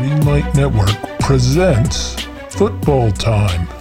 Greenlight Network presents Football Time.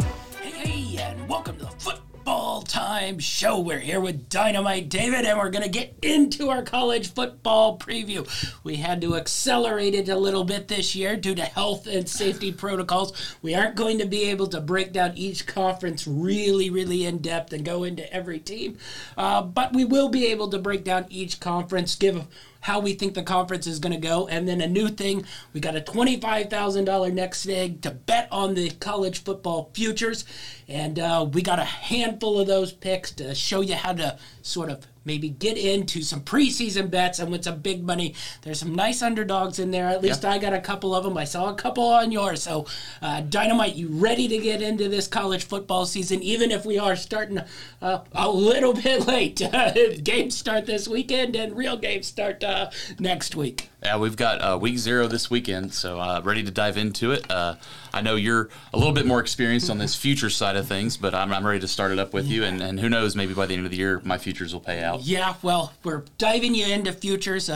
Show. We're here with Dynamite David, and we're going to get into our college football preview. We had to accelerate it a little bit this year due to health and safety protocols. We aren't going to be able to break down each conference really, really in depth and go into every team, uh, but we will be able to break down each conference, give how we think the conference is going to go. And then a new thing, we got a $25,000 next egg to bet on the college football futures. And uh, we got a handful of those picks to show you how to sort of maybe get into some preseason bets and with some big money. There's some nice underdogs in there. At least I got a couple of them. I saw a couple on yours. So, uh, Dynamite, you ready to get into this college football season, even if we are starting uh, a little bit late? games start this weekend and real games start uh, next week. Yeah, we've got uh, week zero this weekend, so uh, ready to dive into it. Uh, I know you're a little bit more experienced on this future side of things, but I'm, I'm ready to start it up with you. And, and who knows, maybe by the end of the year, my futures will pay out. Yeah, well, we're diving you into futures.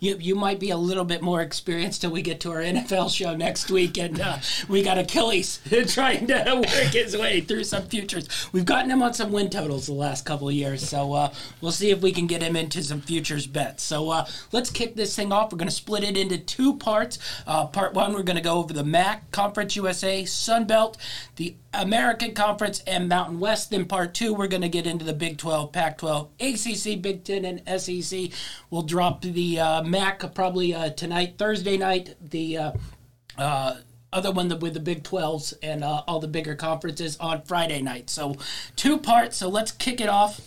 You, you might be a little bit more experienced till we get to our NFL show next week, and uh, we got Achilles trying to work his way through some futures. We've gotten him on some win totals the last couple of years, so uh, we'll see if we can get him into some futures bets. So uh, let's kick this thing off. We're going to split it into two parts. Uh, part one, we're going to go over the MAC, Conference USA, Sun Belt, the American Conference, and Mountain West. Then part two, we're going to get into the Big 12, Pac 12, ACC, Big 10, and SEC. We'll drop the uh, MAC probably uh, tonight, Thursday night. The uh, uh, other one with the Big 12s and uh, all the bigger conferences on Friday night. So two parts. So let's kick it off.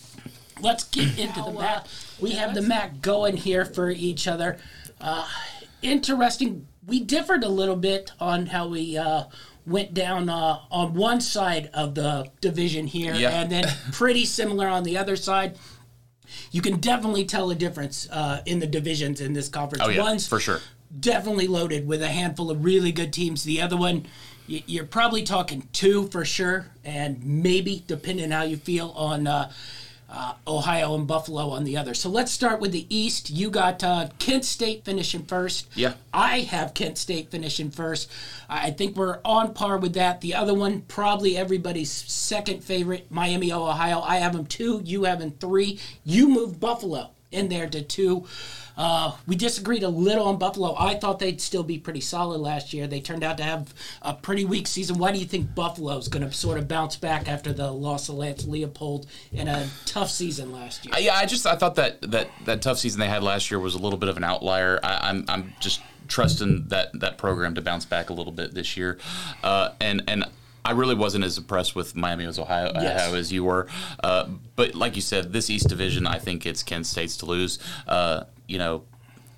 Let's get into the MAC. We have the MAC going here for each other. Uh, interesting. We differed a little bit on how we uh, went down uh, on one side of the division here, Yeah. and then pretty similar on the other side. You can definitely tell a difference uh, in the divisions in this conference. Oh, yeah, One's for sure. definitely loaded with a handful of really good teams. The other one, y- you're probably talking two for sure, and maybe, depending how you feel, on uh, uh, Ohio and Buffalo on the other. So let's start with the East. You got uh, Kent State finishing first. Yeah. I have Kent State finishing first. I I think we're on par with that. The other one, probably everybody's second favorite, Miami, Ohio. I have them two. You have them three. You moved Buffalo in there to two. Uh, we disagreed a little on Buffalo. I thought they'd still be pretty solid last year. They turned out to have a pretty weak season. Why do you think Buffalo's going to sort of bounce back after the loss of Lance Leipold in a tough season last year? Yeah, I just I thought that that that tough season they had last year was a little bit of an outlier. I, I'm I'm just trusting that that program to bounce back a little bit this year, uh, and and. I really wasn't as impressed with Miami as Ohio, Yes. Ohio as you were, uh, but like you said, this East Division, I think it's Kent State's to lose. Uh, you know,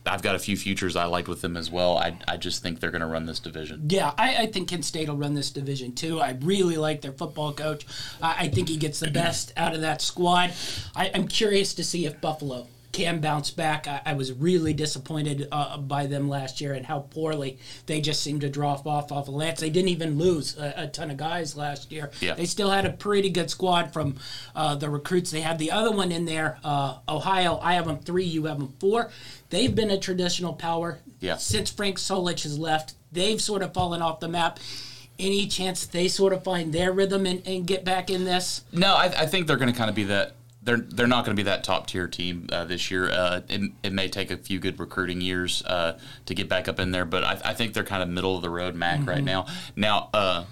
I've got a few futures I liked with them as well. I, I just think they're going to run this division. Yeah, I, I think Kent State will run this division too. I really like their football coach. I, I think he gets the best out of that squad. I, I'm curious to see if Buffalo can bounce back. I, I was really disappointed uh, by them last year and how poorly they just seemed to drop off off of Lance. They didn't even lose a, a ton of guys last year. Yeah. They still had a pretty good squad from uh, the recruits. They had the other one in there, uh, Ohio. I have them three. You have them four. They've been a traditional power Yeah. since Frank Solich has left. They've sort of fallen off the map. Any chance they sort of find their rhythm and, and get back in this? No, I, I think they're going to kind of be that. They're they're not going to be that top tier team uh, this year. Uh, it, it may take a few good recruiting years uh, to get back up in there, but I, I think they're kind of middle of the road MAC right now. Now, uh,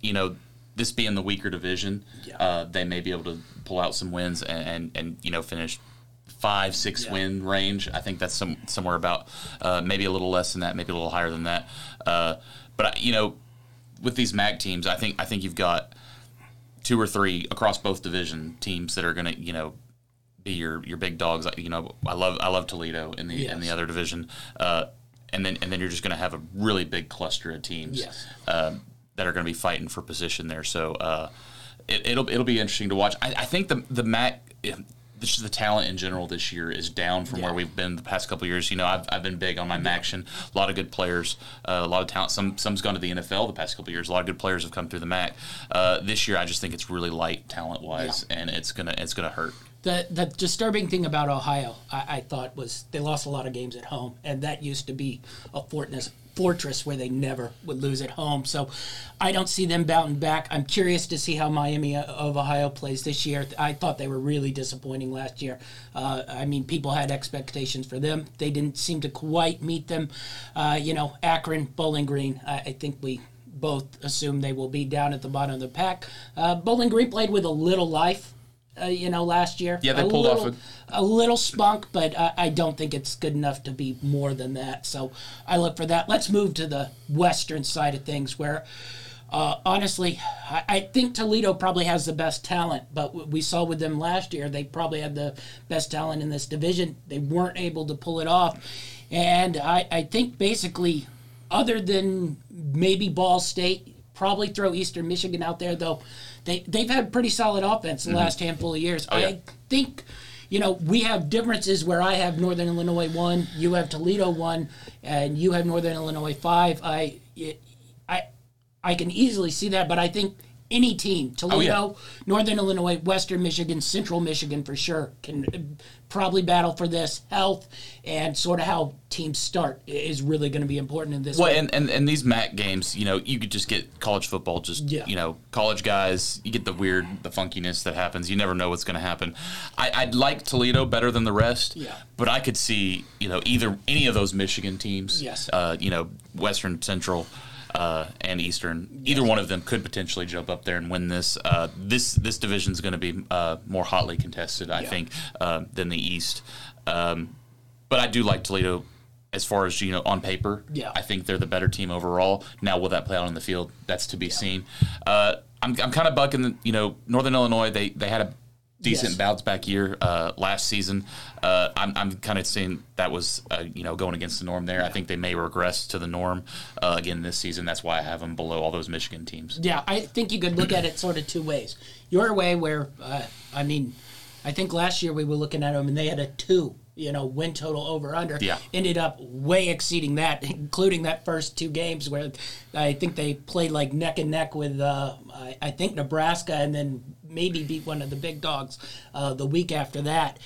you know, this being the weaker division, Yeah. uh, they may be able to pull out some wins and and, and you know finish five six Yeah. win range. I think that's some somewhere about uh, maybe a little less than that, maybe a little higher than that. Uh, but I- you know, with these MAC teams, I think I think you've got two or three across both division teams that are going to you know be your your big dogs. You know, I love I love Toledo in the in the other division, uh, and then and then you're just going to have a really big cluster of teams Yes. um, that are going to be fighting for position there. So uh, it, it'll it'll be interesting to watch. I, I think the the MAC. Just the talent in general this year is down from where we've been the past couple of years. You know, I've, I've been big on my Maction. A lot of good players, uh, a lot of talent. Some some's gone to the NFL the past couple of years. A lot of good players have come through the MAC. Uh, this year, I just think it's really light talent wise, and it's gonna it's gonna hurt. The the disturbing thing about Ohio, I, I thought, was they lost a lot of games at home, and that used to be a fortress fortress where they never would lose at home. So I don't see them bouncing back. I'm curious to see how Miami of Ohio plays this year. I thought they were really disappointing last year. Uh, I mean, people had expectations for them. They didn't seem to quite meet them. Uh, you know, Akron, Bowling Green. I, I think we both assume they will be down at the bottom of the pack. Uh, Bowling Green played with a little life. Uh, you know, last year. Yeah, they a pulled off little, a little spunk, but I, I don't think it's good enough to be more than that. So I look for that. Let's move to the western side of things, where uh, honestly, I, I think Toledo probably has the best talent. But we saw with them last year, they probably had the best talent in this division. They weren't able to pull it off, and I, I think basically, other than maybe Ball State, probably throw Eastern Michigan out there though. They they've had pretty solid offense the mm-hmm. last handful of years. Oh, yeah. I think you know, we have differences where I have Northern Illinois one, you have Toledo one, and you have Northern Illinois five. I, I, I can easily see that, but I think any team, Toledo, Northern Illinois, Western Michigan, Central Michigan for sure, can uh, probably battle for this. Health and sort of how teams start is really going to be important in this. Well, and, and, and these MAC games, you know, you could just get college football, just, Yeah. you know, college guys, you get the weird, the funkiness that happens. You never know what's going to happen. I, I'd like Toledo better than the rest. Yeah. But I could see, you know, either any of those Michigan teams, Yes. uh, you know, Western, Central, uh, and Eastern, either one of them could potentially jump up there and win this. Uh, this this division is going to be uh, more hotly contested, I Yeah. think, uh, than the East. Um, but I do like Toledo as far as you know on paper. Yeah. I think they're the better team overall. Now, will that play out on the field? That's to be seen. Uh, I'm, I'm kind of bucking. The, you know, Northern Illinois. They they had a decent Yes. bounce back year uh, last season. Uh, I'm I'm kind of seeing that was uh, you know going against the norm there. I think they may regress to the norm uh, again this season. That's why I have them below all those Michigan teams. Yeah, I think you could look at it sort of two ways. Your way, where uh, I mean, I think last year we were looking at them and they had a two, you know, win total over under. Yeah. Ended up way exceeding that, including that first two games where I think they played like neck and neck with uh, I, I think Nebraska and then maybe beat one of the big dogs uh, the week after that.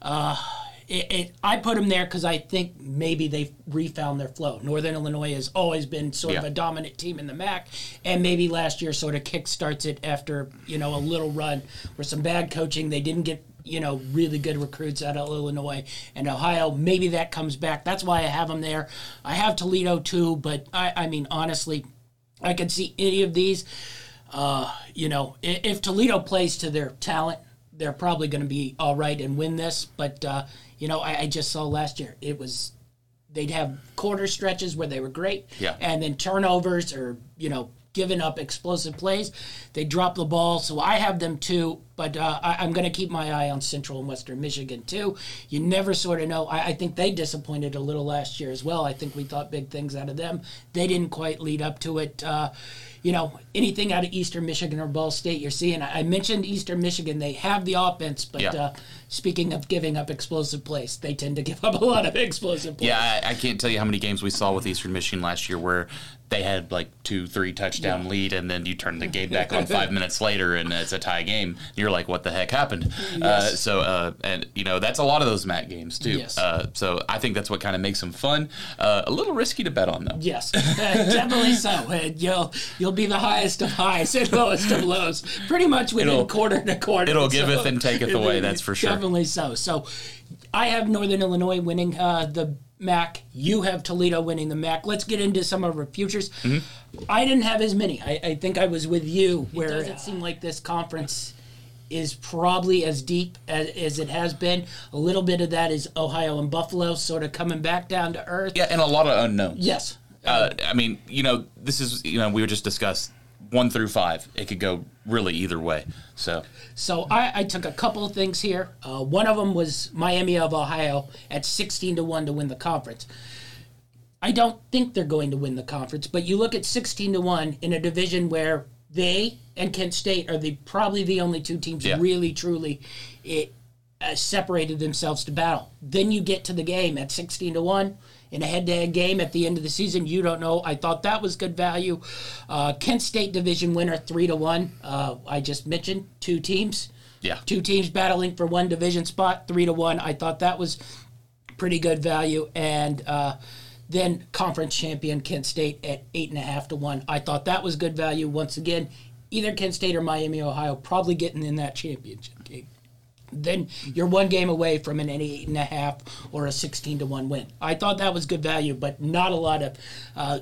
Uh, it, it, I put them there because I think maybe they've refound their flow. Northern Illinois has always been sort of a dominant team in the MAC, and maybe last year sort of kickstarts it after you know a little run where some bad coaching. They didn't get you know really good recruits out of Illinois and Ohio. Maybe that comes back. That's why I have them there. I have Toledo too, but I, I mean honestly, I could see any of these. Uh, you know, if Toledo plays to their talent, they're probably going to be all right and win this. But uh, you know, I, I just saw last year it was they'd have quarter stretches where they were great, Yeah. and then turnovers or you know giving up explosive plays. They drop the ball, so I have them too. But uh, I, I'm going to keep my eye on Central and Western Michigan too. You never sort of know. I, I think they disappointed a little last year as well. I think we thought big things out of them. They didn't quite lead up to it. Uh, you know, anything out of Eastern Michigan or Ball State you're seeing. I I mentioned Eastern Michigan. They have the offense, but Yeah. uh, speaking of giving up explosive plays, they tend to give up a lot of explosive plays. Yeah, I, I can't tell you how many games we saw with Eastern Michigan last year where they had like two, three touchdown lead, and then you turn the game back on five minutes later, and it's a tie game. You're like, what the heck happened? Uh, so, uh, and you know, that's a lot of those MAC games too. Yes. Uh, so I think that's what kind of makes them fun. Uh, a little risky to bet on though. Yes, definitely so. And you'll you'll be the highest of highs and lowest of lows, pretty much within It'll- quarter to quarter. it'll giveth and taketh away, that's for sure. Definitely so. So, I have Northern Illinois winning uh, the MAC. You have Toledo winning the MAC. Let's get into some of our futures. Mm-hmm. I didn't have as many. I, I think I was with you, where it doesn't seem like this conference is probably as deep as, as it has been. A little bit of that is Ohio and Buffalo sort of coming back down to earth. Yeah, and a lot of unknowns. Yes. Uh, I mean, you know, this is you know we were just discussed one through five. It could go really either way. So So I, I took a couple of things here. Uh, one of them was Miami of Ohio at 16 to 1 to win the conference. I don't think they're going to win the conference, but you look at 16 to 1 in a division where they and Kent State are the probably the only two teams Yeah. really truly it uh, separated themselves to battle. Then you get to the game at 16 to 1 in a head-to-head game at the end of the season. You don't know. I thought that was good value. Uh, Kent State division winner three to one. Uh, I just mentioned two teams. Yeah. Two teams battling for one division spot, three to one. I thought that was pretty good value. And uh, then conference champion Kent State at eight and a half to one. I thought that was good value. Once again, either Kent State or Miami, Ohio, probably getting in that championship then you're one game away from an eight and a half or a 16 to 1 win. I thought that was good value, but not a lot of uh,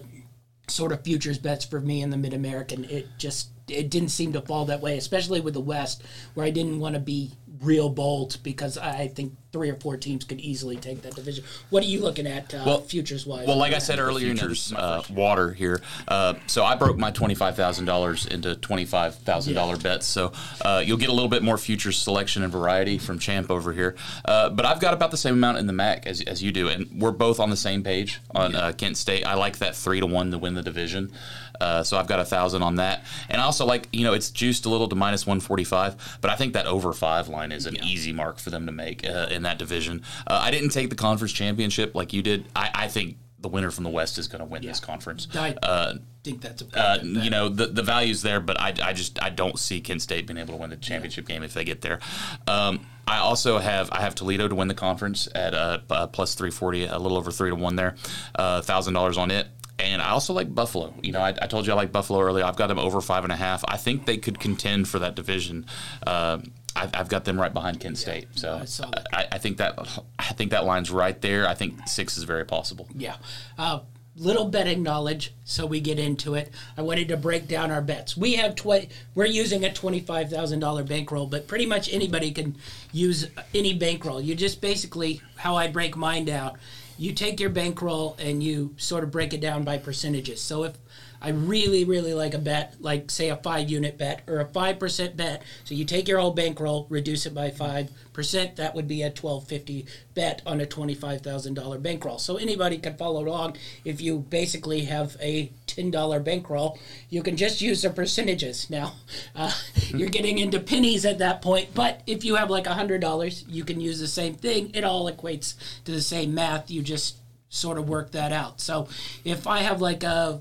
sort of futures bets for me in the Mid American. It just it didn't seem to fall that way, especially with the West, where I didn't want to be real bold because I think three or four teams could easily take that division. What are you looking at uh, Well- futures wise? Well, like I said earlier, you know, there's uh, water here. Uh, so I broke my twenty-five thousand dollars into twenty-five thousand dollar bets. So uh, you'll get a little bit more futures selection and variety from Champ over here. Uh, but I've got about the same amount in the MAC as, as you do, and we're both on the same page on uh, Kent State. I like that three to one to win the division. Uh, so I've got a thousand on that, and I also like you know it's juiced a little to minus one forty five, but I think that over five line is an easy mark for them to make uh, in that division. Uh, I didn't take the conference championship like you did. I, I think the winner from the West is going to win this conference. I Uh, think that's a uh, pretty good bet. you know the the value's there, but I, I just I don't see Kent State being able to win the championship game if they get there. Um, I also have I have Toledo to win the conference at uh, uh, plus three forty, a little over three to one there, thousand dollars on it. And I also like Buffalo. You know, I, I told you I like Buffalo earlier. I've got them over five and a half. I think they could contend for that division. Uh, I've, I've got them right behind Kent State. So I. I, I think that I think that line's right there. I think six is very possible. Yeah. Uh, little betting knowledge, so we get into it. I wanted to break down our bets. We have twenty. We're using a twenty-five thousand dollar bankroll, but pretty much anybody can use any bankroll. You just basically how I break mine down. You take your bankroll and you sort of break it down by percentages. So if I really, really like a bet, like say a five unit bet or a five percent bet. So you take your whole bankroll, reduce it by five percent. That would be a twelve fifty bet on a twenty five thousand dollar bankroll. So anybody can follow along. If you basically have a ten dollar bankroll, you can just use the percentages. Now uh, you're getting into pennies at that point. But if you have like a hundred dollars, you can use the same thing. It all equates to the same math. You just sort of work that out. So if I have like a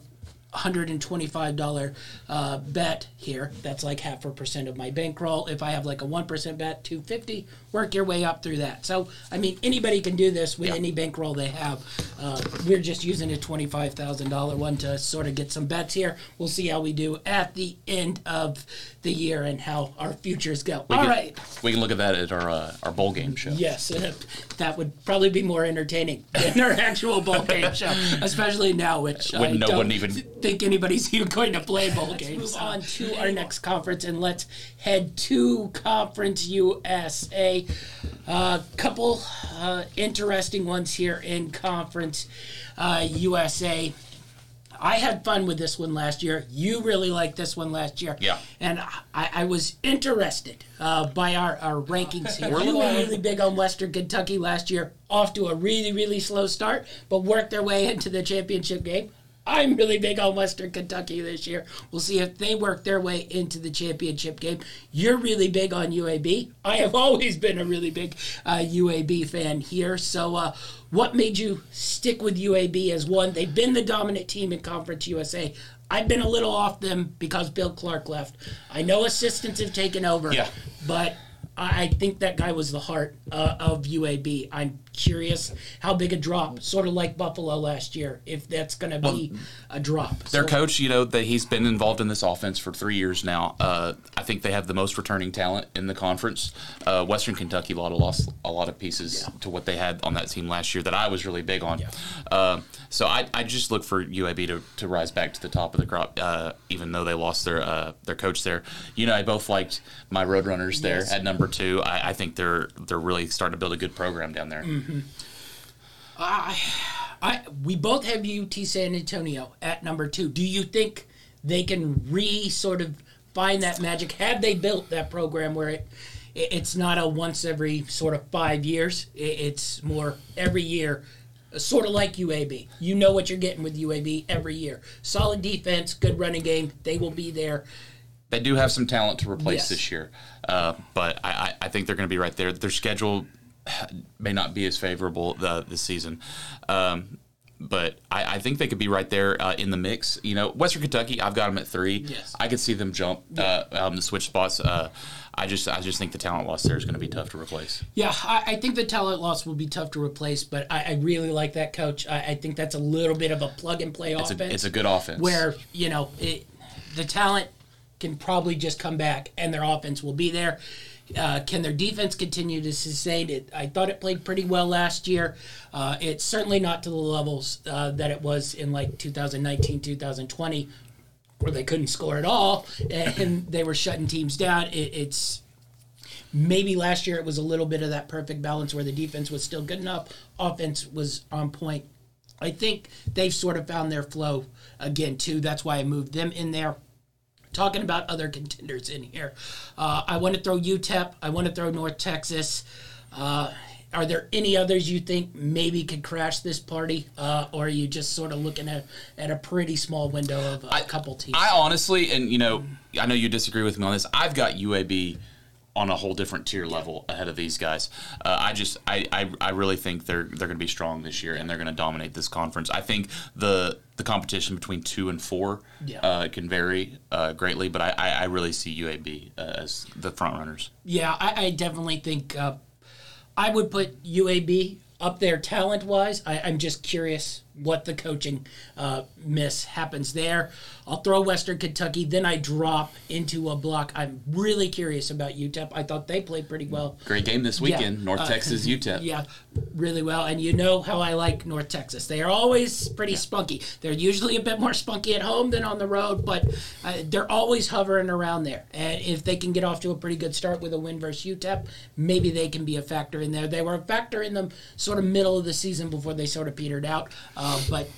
$125 uh, bet here. That's like half a percent of my bankroll. If I have like a 1% bet, 250, work your way up through that. So, I mean, anybody can do this with any bankroll they have. Uh, we're just using a $25,000 one to sort of get some bets here. We'll see how we do at the end of the year and how our futures go. All can- right. We can look at that at our uh, our bowl game show. Yes, that would probably be more entertaining than our actual bowl game show, especially now, which When I no don't one even- think anybody's even going to play bowl games. Move on to our next conference, and let's head to Conference USA. A couple uh, interesting ones here in Conference uh, USA. I had fun with this one last year. You really liked this one last year. Yeah. And I, I was interested uh, by our, our rankings here. We're you were really big on Western Kentucky last year, off to a really, really slow start, but worked their way into the championship game. I'm really big on Western Kentucky this year. We'll see if they work their way into the championship game. You're really big on UAB. I have always been a really big uh, UAB fan here. So, uh, what made you stick with UAB as one? They've been the dominant team in Conference USA. I've been a little off them because Bill Clark left. I know assistants have taken over, Yeah. but I I think that guy was the heart uh, of UAB. I'm curious how big a drop, sort of like Buffalo last year, if that's going to be a drop. Their So- coach, you know, that he's been involved in this offense for three years now. Uh, I think they have the most returning talent in the conference. Uh, Western Kentucky lot of lost a lot of pieces to what they had on that team last year that I was really big on. Uh, so I, I just look for UAB to, to rise back to the top of the crop, uh, even though they lost their uh, their coach there. You know, I both liked my Roadrunners there Yes. at number two. I, I think they're they're really starting to build a good program down there. I we both have UT San Antonio at number two. Do you think they can re sort of find that magic? Have they built that program where it it- it's not a once every sort of five years? I- It's more every year, sort of like UAB. You know what you're getting with UAB every year. Solid defense, good running game. They will be there. they do have some talent to replace Yes. this year, uh, but I, I, I think they're going to be right there. Their schedule may not be as favorable uh, this season. Um, but I, I think they could be right there uh, in the mix. You know, Western Kentucky, I've got them at three. Yes. I could see them jump uh, um, the switch spots. Uh, I just, I just think the talent loss there is going to be tough to replace. Yeah, I, I think the talent loss will be tough to replace, but I, I really like that coach. I, I think that's a little bit of a plug and play It's offense. a, it's a good offense. where you know it, the talent can probably just come back and their offense will be there. Uh, can their defense continue to sustain it? I thought it played pretty well last year. Uh, it's certainly not to the levels uh, that it was in like 2019, 2020, where they couldn't score at all and they were shutting teams down. It, it's maybe last year it was a little bit of that perfect balance where the defense was still good enough, offense was on point. I think they've sort of found their flow again too. That's why I moved them in there. Talking about other contenders in here, uh, I want to throw UTEP. I want to throw North Texas. Uh, are there any others you think maybe could crash this party, uh, or are you just sort of looking at at a pretty small window of a couple teams? I honestly, and you know, I know you disagree with me on this. I've got UAB on a whole different tier level ahead of these guys. Uh, I just, I, I, I really think they're they're going to be strong this year, and they're going to dominate this conference. I think the the competition between two and four Yeah. uh, can vary uh, greatly, but I, I, I really see UAB uh, as the front runners. Yeah, I, I definitely think uh, I would put UAB up there talent wise. I'm just curious what the coaching uh, miss happens there. I'll throw Western Kentucky, then I drop into a block. I'm really curious about UTEP. I thought they played pretty well. Great game this weekend, North Uh, Texas, UTEP. Yeah, really well. And you know how I like North Texas. They are always pretty spunky. They're usually a bit more spunky at home than on the road, but uh, they're always hovering around there. And if they can get off to a pretty good start with a win versus UTEP, maybe they can be a factor in there. They were a factor in the sort of middle of the season before they sort of petered out. Uh, but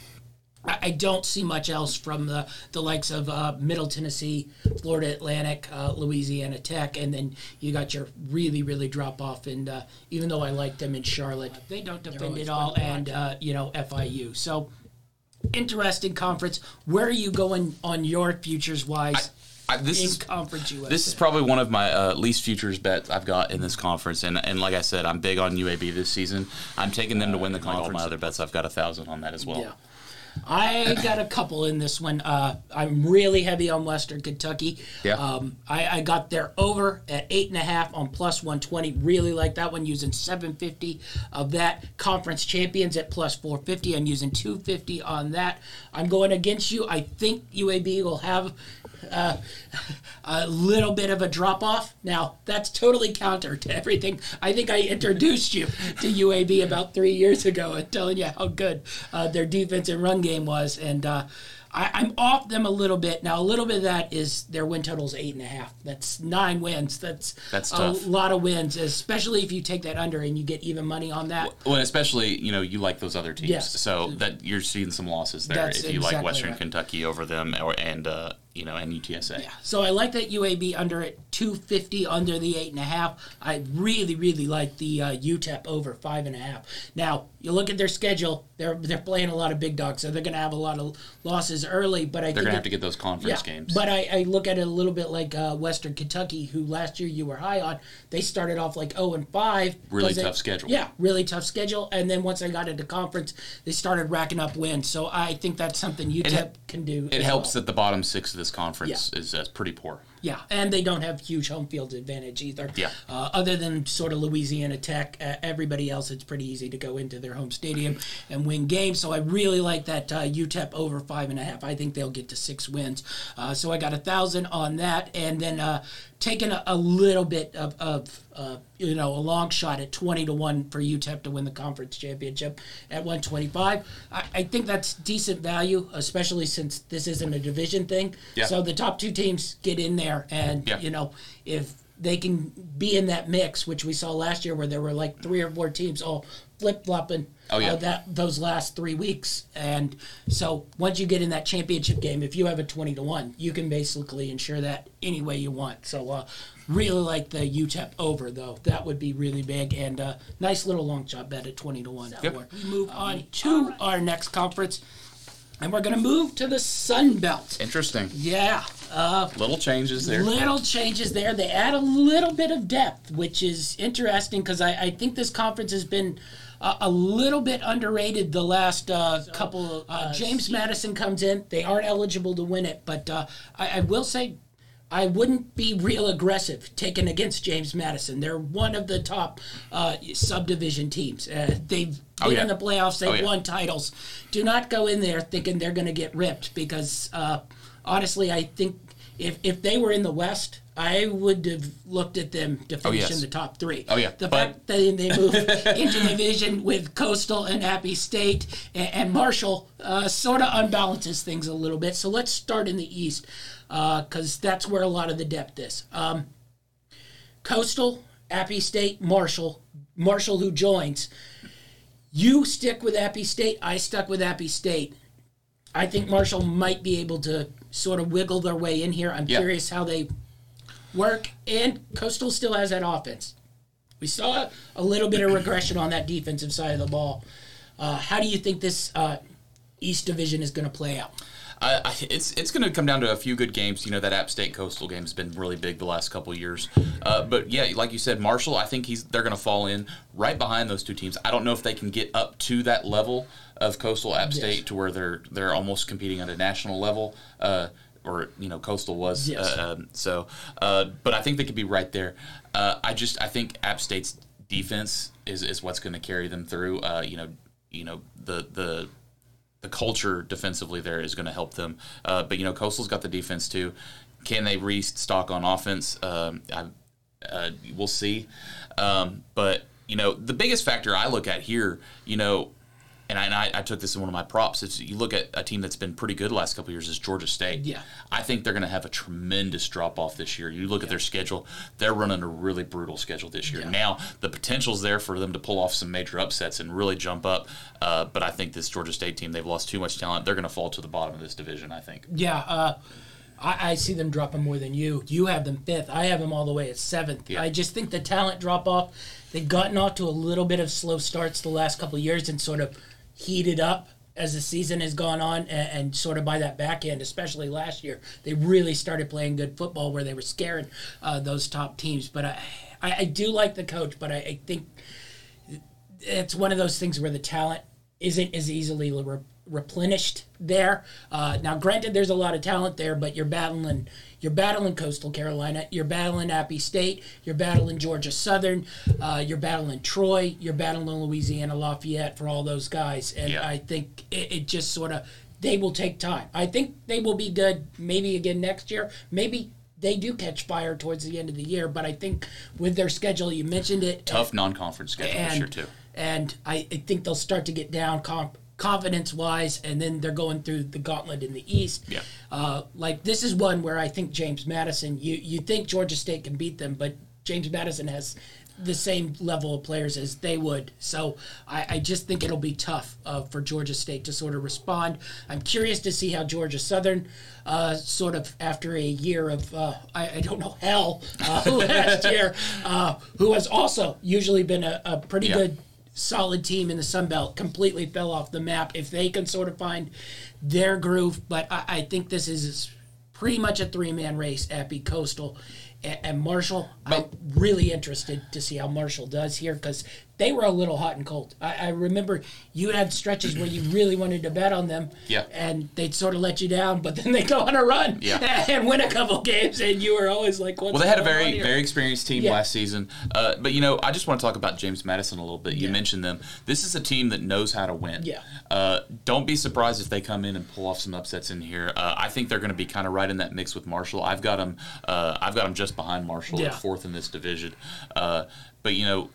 I I don't see much else from the, the likes of uh, Middle Tennessee, Florida Atlantic, uh, Louisiana Tech, and then you got your really, really drop off. And uh, even though I like them in Charlotte, they don't defend it all, and uh, you know FIU. So interesting conference. Where are you going on your futures wise I, this in is conference USA? This is probably one of my uh, least futures bets I've got in this conference, and and like I said, I'm big on UAB this season. I'm taking them to win the conference. All my other bets, I've got a thousand on that as well. Yeah. I got a couple in this one. Uh, I'm really heavy on Western Kentucky. Yeah. Um, I, I got their over at eight and a half on plus 120. Really like that one using 750 of that. Conference champions at plus 450. I'm using 250 on that. I'm going against you. I think UAB will have uh, a little bit of a drop off. Now, that's totally counter to everything. I think I introduced you to UAB about three years ago and telling you how good uh, their defense and run game was. And uh, I, I'm off them a little bit. Now, a little bit of that is their win total's eight and a half. That's nine wins. That's, That's a tough. lot of wins, especially if you take that under and you get even money on that. Well, especially you know you like those other teams, Yes. so that you're seeing some losses there That's if you like Western right. Kentucky over them, or and uh, you know and UTSA. Yeah. So I like that UAB under at 250 under the eight and a half. I really, really like the uh, UTEP over five and a half. Now you look at their schedule; they're they're playing a lot of big dogs, so they're going to have a lot of losses early. But I They're gonna have to get those conference yeah, games. But I, I look at it a little bit like uh, Western Kentucky, who last year you were high on. They started off like 0 and 5. Really 'cause they- tough schedule. Yeah, really tough schedule. And then once they got into conference, they started racking up wins. So I think that's something UTEP can do. it helps well. that the bottom six of this conference is uh, pretty poor. Yeah, and they don't have huge home field advantage either. Yeah. Uh, other than sort of Louisiana Tech, uh, everybody else, it's pretty easy to go into their home stadium and win games. So I really like that uh, UTEP over five and a half. I think they'll get to six wins. Uh, so I got a thousand on that, and then uh, taking a, a little bit of, of uh, you know, a long shot at twenty to one for UTEP to win the conference championship at one twenty five. I, I think that's decent value, especially since this isn't a division thing. Yeah. So the top two teams get in there, and Yeah. you know if they can be in that mix, which we saw last year, where there were like three or four teams all flip flopping. Oh, yeah. uh, that those last three weeks, and so once you get in that championship game, if you have a twenty to one, you can basically ensure that any way you want. So, uh, really like the UTEP over though. That would be really big and uh, nice little long shot bet at twenty to one. Yep. We move on to our next conference. And we're going to move to the Sun Belt. Interesting. Yeah. Uh, Little changes there. Little changes there. They add a little bit of depth, which is interesting because I, I think this conference has been uh, a little bit underrated the last uh, couple. Uh, James Madison comes in. They aren't eligible to win it, but uh, I, I will say I wouldn't be real aggressive taking against James Madison. They're one of the top uh, subdivision teams. Uh, they've been Oh, yeah. in the playoffs. They've Oh, yeah. won titles. Do not go in there thinking they're going to get ripped because uh, honestly, I think if if they were in the West. I would have looked at them to finish Oh, yes. in the top three. Oh, yeah. The But- fact that they moved into division with Coastal and Appy State and, and Marshall uh, sort of unbalances things a little bit. So let's start in the East because that's where a lot of the depth is. Um, Coastal, Appy State, Marshall, Marshall who joins. You stick with Appy State. I stuck with Appy State. I think Marshall might be able to sort of wiggle their way in here. I'm Yeah. curious how they work. And Coastal still has that offense. We saw a little bit of regression on that defensive side of the ball. Uh, how do you think this uh, East Division is going to play out? I, I, it's it's going to come down to a few good games. You know that App State Coastal game has been really big the last couple of years. Uh, but yeah, like you said, Marshall, I think he's they're going to fall in right behind those two teams. I don't know if they can get up to that level of Coastal App State to where they're they're almost competing at a national level. Uh, or you know, Coastal was Yes. uh, um, so, uh, but I think they could be right there. Uh, I just I think App State's defense is, is what's going to carry them through. Uh, you know, you know the the the culture defensively there is going to help them. Uh, but you know, Coastal's got the defense too. Can they restock on offense? Um, I, uh, we'll see. Um, but you know, the biggest factor I look at here, you know, and I, and I, I took this in one of my props. Is you look at a team that's been pretty good the last couple of years is Georgia State. Yeah. I think they're going to have a tremendous drop off this year. You look at their schedule; they're running a really brutal schedule this year. Yeah. Now the potential's there for them to pull off some major upsets and really jump up. Uh, but I think this Georgia State team they've lost too much talent. They're going to fall to the bottom of this division. I think. Yeah, uh, I, I see them dropping more than you. You have them fifth. I have them all the way at seventh. Yeah. I just think the talent drop off. They've gotten off to a little bit of slow starts the last couple of years and sort of heated up as the season has gone on, and, and sort of by that back end, especially last year, they really started playing good football where they were scaring uh, those top teams. But I, I, I do like the coach, but I, I think it's one of those things where the talent isn't as easily re- replenished there. Uh, now, granted, there's a lot of talent there, but you're battling you're battling Coastal Carolina, you're battling Appy State, you're battling Georgia Southern, uh, you're battling Troy, you're battling Louisiana Lafayette for all those guys, and Yeah. I think it, it just sort of they will take time. I think they will be good maybe again next year, maybe. They do catch fire towards the end of the year, but I think with their schedule, you mentioned it, Tough non-conference schedule this year too. and I, I think they'll start to get down comp, confidence wise, and then they're going through the gauntlet in the East. Yeah. Uh, like this is one where I think James Madison. You you think Georgia State can beat them, but James Madison has the same level of players as they would. So I, I just think it'll be tough uh, for Georgia State to sort of respond. I'm curious to see how Georgia Southern, uh, sort of after a year of uh, I, I don't know hell uh, last year, uh, who has also usually been a, a pretty Yeah. good solid team in the Sun Belt completely fell off the map. If they can sort of find their groove, but I, I think this is pretty much a three man race at B Coastal and, and Marshall. I'm really interested to see how Marshall does here because they were a little hot and cold. I, I remember you had stretches where you really wanted to bet on them, Yeah. and they'd sort of let you down, but then they go on a run Yeah. and win a couple games, and you were always like, "What's Well, they had a very very experienced team Yeah. last season, uh, but you know, I just want to talk about James Madison a little bit. You Yeah. mentioned them. This is a team that knows how to win. Yeah. Uh, don't be surprised if they come in and pull off some upsets in here. Uh, I think they're going to be kind of right in that mix with Marshall. I've got them. Uh, I've got them just behind Marshall Yeah. fourth in this division. Uh, but you know,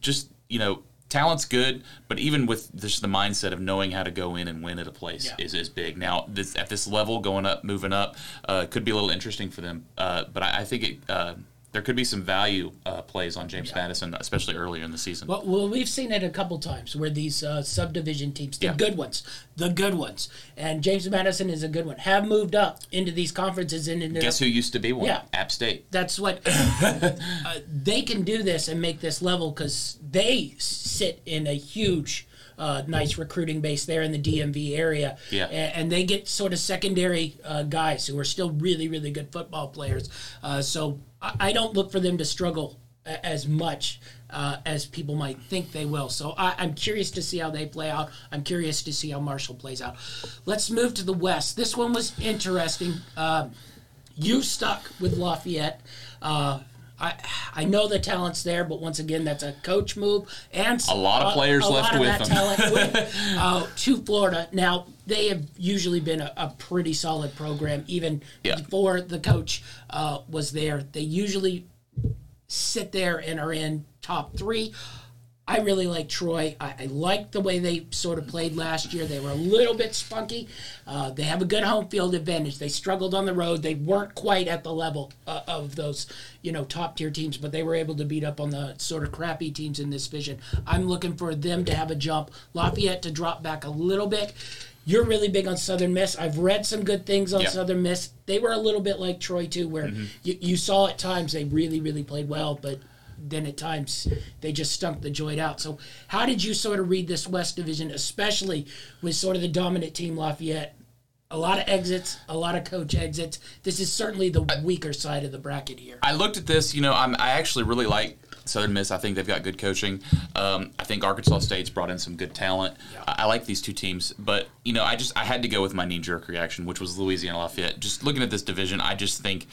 just you know. Talent's good, but even with just the mindset of knowing how to go in and win at a place Yeah. is, is big. Now, this, at this level, going up, moving up, uh, could be a little interesting for them. Uh, but I, I think it, uh, there could be some value uh, plays on James Madison, especially earlier in the season. Well, well, we've seen it a couple times where these uh, subdivision teams, the Yeah. good ones, the good ones, and James Madison is a good one, have moved up into these conferences and into Guess who used to be one? Yeah. App State. that's what uh, they can do this and make this level because they sit in a huge uh, nice recruiting base there in the DMV area. Yeah. And, and they get sort of secondary uh, guys who are still really, really good football players. Uh, so I, I don't look for them to struggle a- as much uh, as people might think they will. So I, I'm curious to see how they play out. I'm curious to see how Marshall plays out. Let's move to the West. This one was interesting. Um, you stuck with Lafayette. I I know the talent's there, but once again, that's a coach move and A lot of players a left lot of with that them. talent went, uh, to Florida. Now they have usually been a, a pretty solid program, even Yeah. before the coach uh, was there. They usually sit there and are in top three. I really like Troy. I, I like the way they sort of played last year. They were a little bit spunky. Uh, they have a good home field advantage. They struggled on the road. They weren't quite at the level uh, of those, you know, top tier teams, but they were able to beat up on the sort of crappy teams in this division. I'm looking for them to have a jump. Lafayette to drop back a little bit. You're really big on Southern Miss. I've read some good things on Yeah. Southern Miss. They were a little bit like Troy too, where you, you saw at times they really, really played well, but then at times they just stunk the joint out. So, how did you sort of read this West Division, especially with sort of the dominant team Lafayette? A lot of exits, a lot of coach exits. This is certainly the weaker side of the bracket here. I looked at this. You know, I'm, I actually really like Southern Miss. I think they've got good coaching. Um, I think Arkansas State's brought in some good talent. I, I like these two teams, but you know, I just I had to go with my knee jerk reaction, which was Louisiana Lafayette. Just looking at this division, I just think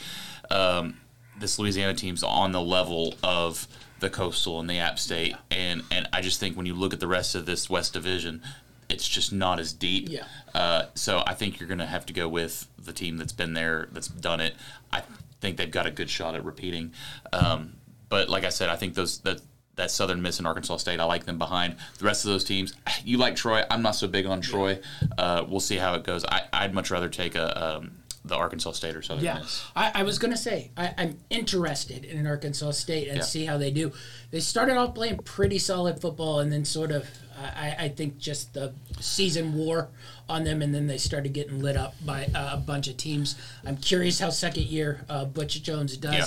um, this Louisiana team's on the level of the Coastal and the App State, and and I just think when you look at the rest of this West Division. It's just not as deep. Yeah. Uh, so I think you're going to have to go with the team that's been there, that's done it. I think they've got a good shot at repeating. Um, but like I said, I think those that that Southern Miss and Arkansas State, I like them behind the rest of those teams. You like Troy? I'm not so big on Troy. Uh, we'll see how it goes. I, I'd much rather take a um, the Arkansas State or Southern Yeah, Miss. I, I was gonna say I, I'm interested in an Arkansas State and Yeah. see how they do. They started off playing pretty solid football, and then sort of I, I think just the season wore on them, and then they started getting lit up by uh, a bunch of teams. I'm curious how second year uh, Butch Jones does. Yeah.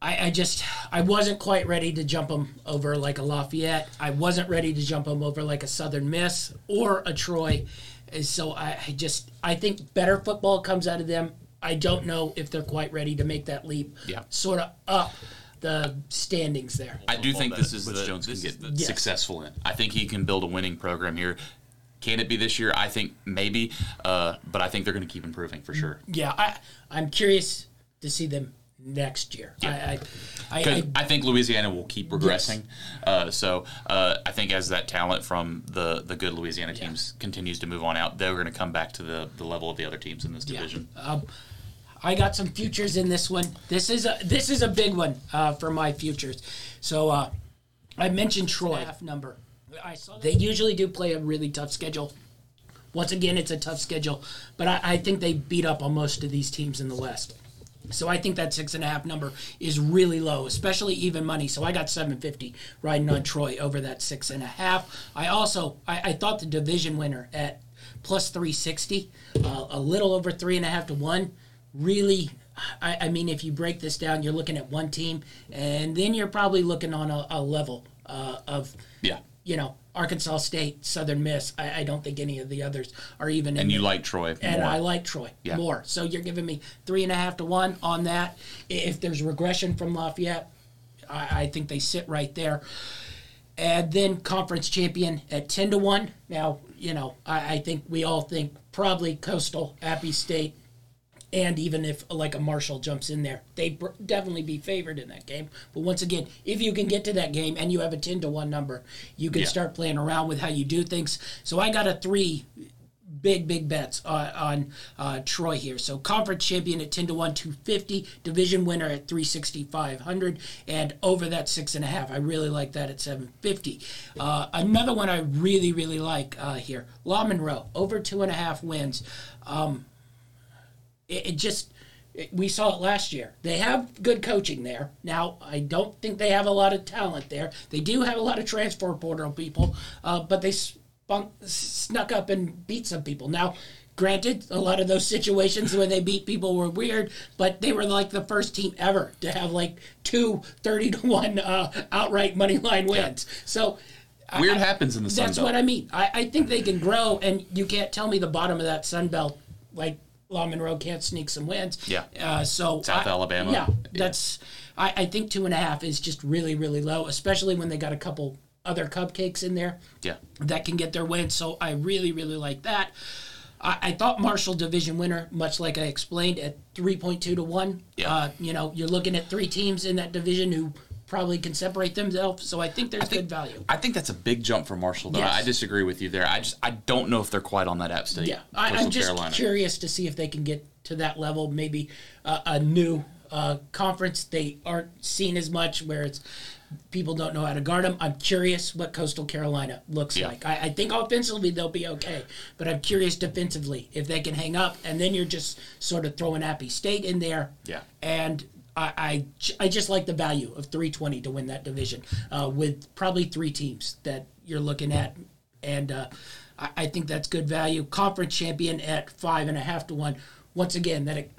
I, I just I wasn't quite ready to jump them over like a Lafayette. I wasn't ready to jump them over like a Southern Miss or a Troy. And so I, I just I think better football comes out of them. I don't know if they're quite ready to make that leap. Yeah. Sort of up the standings there. I do think this is Butch the, Jones this can get the Yes. successful in. I think he can build a winning program here. Can it be this year? I think maybe, uh, but I think they're going to keep improving for sure. Yeah, I I'm curious to see them next year. I I, I, 'Cause I I think Louisiana will keep regressing. Uh, so uh, I think as that talent from the, the good Louisiana teams continues to move on out, they're going to come back to the, the level of the other teams in this division. Um, I got some futures in this one. This is a this is a big one uh, for my futures. So uh, I mentioned Troy half number. I saw they usually do play a really tough schedule. Once again, it's a tough schedule, but I, I think they beat up on most of these teams in the West. So I think that six and a half number is really low, especially even money. So I got 750 riding on Troy over that six and a half. I also I, I thought the division winner at plus 360, uh, a little over three and a half to one, really. I, I mean, if you break this down, you're looking at one team, and then you're probably looking on a, a level uh, of Yeah. You know Arkansas State, Southern Miss. I, I don't think any of the others are even. in And you like Troy and more. I like Troy Yeah. more. So you're giving me three and a half to one on that. If there's regression from Lafayette, I, I think they sit right there. And then conference champion at ten to one. Now you know I, I think we all think probably Coastal, Appy State, and even if like a Marshall jumps in there, they'd pr- definitely be favored in that game. But once again, if you can get to that game and you have a ten to one number, you can Yeah. start playing around with how you do things. So I got a three big big bets on, on uh, Troy here. So conference champion at ten to one, two fifty. Division winner at three sixty five hundred, and over that six and a half. I really like that at seven fifty. Uh, another one I really really like uh, here, Law Monroe over two and a half wins. Um, it, it just it- we saw it last year. They have good coaching there. Now, I don't think they have a lot of talent there. They do have a lot of transfer portal people, uh, but they spunk, snuck up and beat some people. Now, granted, a lot of those situations where they beat people were weird, but they were like the first team ever to have like two 30 to 1 uh, outright money line wins. So, Weird happens in the Sun That's Belt. what I mean. I, I think they can grow, and you can't tell me the bottom of that Sun Belt, like Law Monroe, can't sneak some wins. Yeah. Uh, so South I- Alabama. Yeah, Yeah. that's. I, I think two and a half is just really, really low, especially when they got a couple other cupcakes in there yeah. that can get their win. So I really, really like that. I, I thought Marshall division winner, much like I explained, at three point two to one. Yeah. Uh, you know, you're looking at three teams in that division who probably can separate themselves. So I think there's good value. I think that's a big jump for Marshall. Though Yes. I disagree with you there. I just I don't know if they're quite on that App State. Yeah, I, I'm just Carolina. curious to see if they can get to that level. Maybe uh, a new uh, conference they aren't seen as much, where it's people don't know how to guard them. I'm curious what Coastal Carolina looks Yeah. like. I, I think offensively they'll be okay, but I'm curious defensively if they can hang up. And then you're just sort of throwing Appy State in there. Yeah. And I, I, I just like the value of 320 to win that division uh, with probably three teams that you're looking at. And uh, I, I think that's good value. Conference champion at five and a half to one. Once again, that it,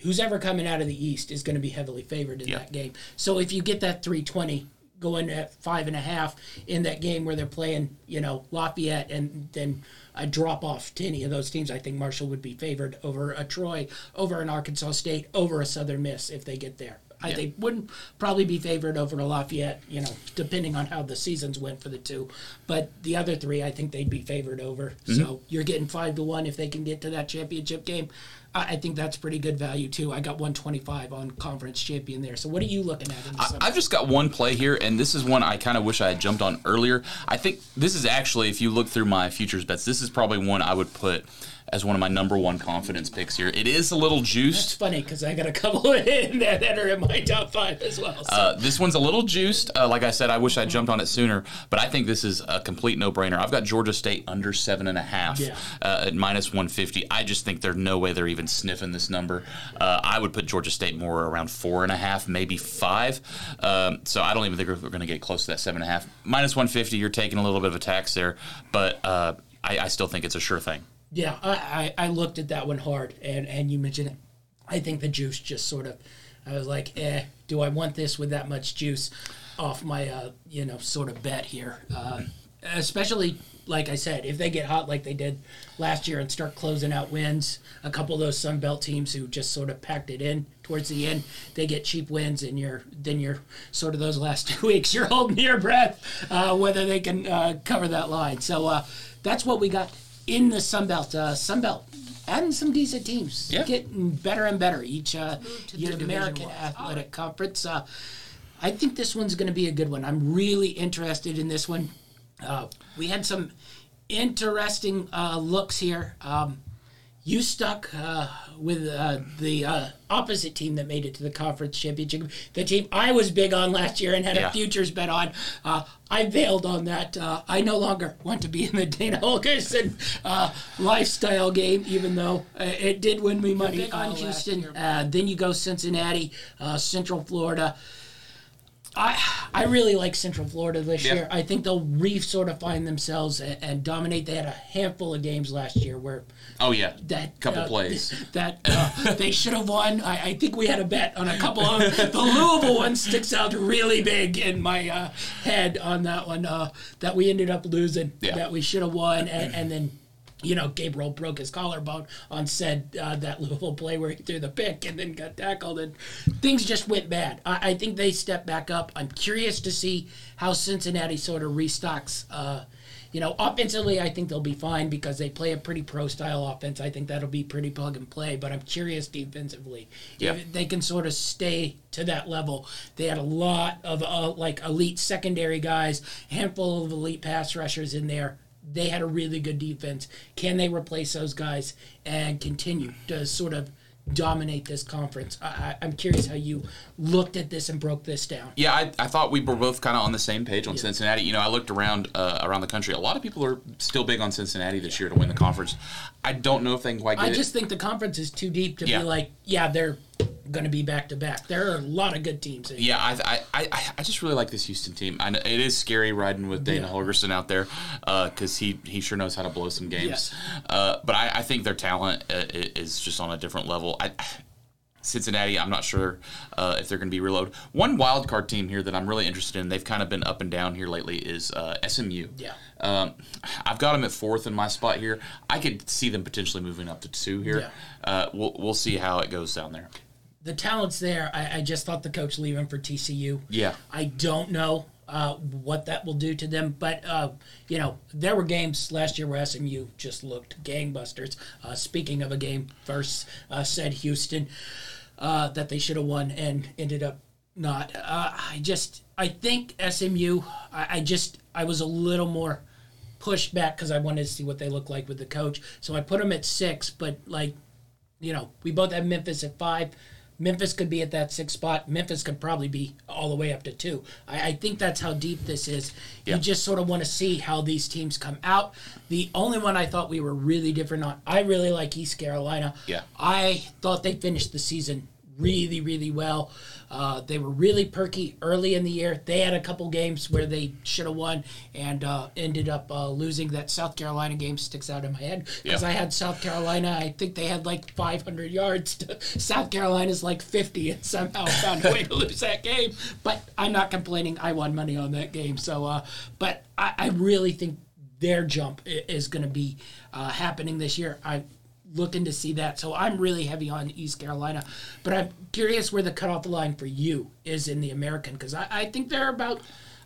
who's ever coming out of the East is going to be heavily favored in Yeah. that game. So if you get that 320 going at five and a half in that game where they're playing, you know, Lafayette and then a drop off to any of those teams, I think Marshall would be favored over a Troy, over an Arkansas State, over a Southern Miss if they get there. I think wouldn't probably be favored over Lafayette, you know, depending on how the seasons went for the two. But the other three, I think they'd be favored over. Mm-hmm. So you're getting five to one if they can get to that championship game. I, I think that's pretty good value too. I got 125 on conference champion there. So what are you looking at in the summer? I've just got one play here, and this is one I kind of wish I had jumped on earlier. I think this is actually, if you look through my futures bets, this is probably one I would put as one of my number one confidence picks here. It is a little It's juiced. funny because I got a couple in there that are in my top five as well. So. Uh, this one's a little juiced. Uh, like I said, I wish I jumped on it sooner, but I think this is a complete no-brainer. I've got Georgia State under seven and a half Yeah. uh, at minus one fifty. I just think there's no way they're even sniffing this number. Uh, I would put Georgia State more around four and a half, maybe five. Um, so I don't even think we're, going to get close to that seven and a half. Minus one fifty, you're taking a little bit of a tax there, but uh, I, I still think it's a sure thing. Yeah, I, I, I looked at that one hard, and, and you mentioned it. I think the juice just sort of, I was like, eh, do I want this with that much juice off my, uh, you know, sort of bet here? Uh, especially, like I said, if they get hot like they did last year and start closing out wins, a couple of those Sun Belt teams who just sort of packed it in towards the end, they get cheap wins, and you're then you're sort of those last two weeks, you're holding your breath uh, whether they can uh, cover that line. So uh, that's what we got in the Sun Belt. Uh, Sun Belt adding some decent teams, Yeah. getting better and better each uh, year. American One. Athletic Conference. Uh, I think this one's going to be a good one. I'm really interested in this one. Uh, we had some interesting uh, looks here. Um, you stuck uh, with uh, the uh, opposite team that made it to the conference championship. The team I was big on last year and had Yeah. a futures bet on. Uh, I bailed on that. Uh, I no longer want to be in the Dana Holgorsen uh, lifestyle game, even though uh, it did win me money big on on Houston. year. Uh, then you go Cincinnati, uh, Central Florida. I I really like Central Florida this Yeah. year. I think they'll re sort of find themselves and, and dominate. They had a handful of games last year where Oh yeah, that couple uh, plays. that uh, they should have won. I, I think we had a bet on a couple of them. The Louisville one sticks out really big in my uh, head on that one uh, that we ended up losing. Yeah. That we should have won, and, and then. You know, Gabriel broke his collarbone on said uh, that Louisville play where he threw the pick and then got tackled, and things just went bad. I, I think they stepped back up. I'm curious to see how Cincinnati sort of restocks. Uh, you know, offensively, I think they'll be fine because they play a pretty pro style offense. I think that'll be pretty plug and play. But I'm curious defensively Yeah. if they can sort of stay to that level. They had a lot of uh, like elite secondary guys, handful of elite pass rushers in there. They had a really good defense. Can they replace those guys and continue to sort of dominate this conference? I, I'm curious how you looked at this and broke this down. Yeah, I, I thought we were both kind of on the same page on Cincinnati. You know, I looked around uh, around the country. A lot of people are still big on Cincinnati this year to win the conference. I don't know if they can quite get I it. just think the conference is too deep to Yeah. be like, yeah, they're going to be back to back. There are a lot of good teams. In Yeah, I, I, I, I just really like this Houston team. I know it is scary riding with Dana Yeah. Holgorsen out there because he, he sure knows how to blow some games. Yes. Uh, but I, I think their talent uh, is just on a different level. I, Cincinnati, I'm not sure uh, if they're going to be reload. One wild card team here that I'm really interested in, they've kind of been up and down here lately, is uh, SMU. Yeah. Um, I've got them at fourth in my spot here. I could see them potentially moving up to two here. Yeah. Uh, we'll, we'll see how it goes down there. The talent's there. I, I just thought the coach leaving for TCU. Yeah. I don't know uh, what that will do to them, but uh, you know there were games last year where SMU just looked gangbusters. Uh, speaking of a game, first uh, said Houston uh, that they should have won and ended up not. Uh, I just I think SMU. I, I just I was a little more pushed back because I wanted to see what they look like with the coach. So I put them at six, but like you know, we both have Memphis at five. Memphis could be at that six spot. Memphis could probably be all the way up to two. I, I think that's how deep this is. Yeah. You just sort of want to see how these teams come out. The only one I thought we were really different on, I really like East Carolina. Yeah. I thought they finished the season really, really well. Uh, they were really perky early in the year. They had a couple games where they should have won and uh, ended up uh, losing. That South Carolina game sticks out in my head because Yeah. I had South Carolina. I think they had like 500 yards. To, South Carolina's like 50 and somehow found a way to lose that game. But I'm not complaining. I won money on that game. So, uh, but I, I really think their jump is going to be uh, happening this year. I looking to see that. So I'm really heavy on East Carolina, but I'm curious where the cutoff line for you is in the American because I, I think there are about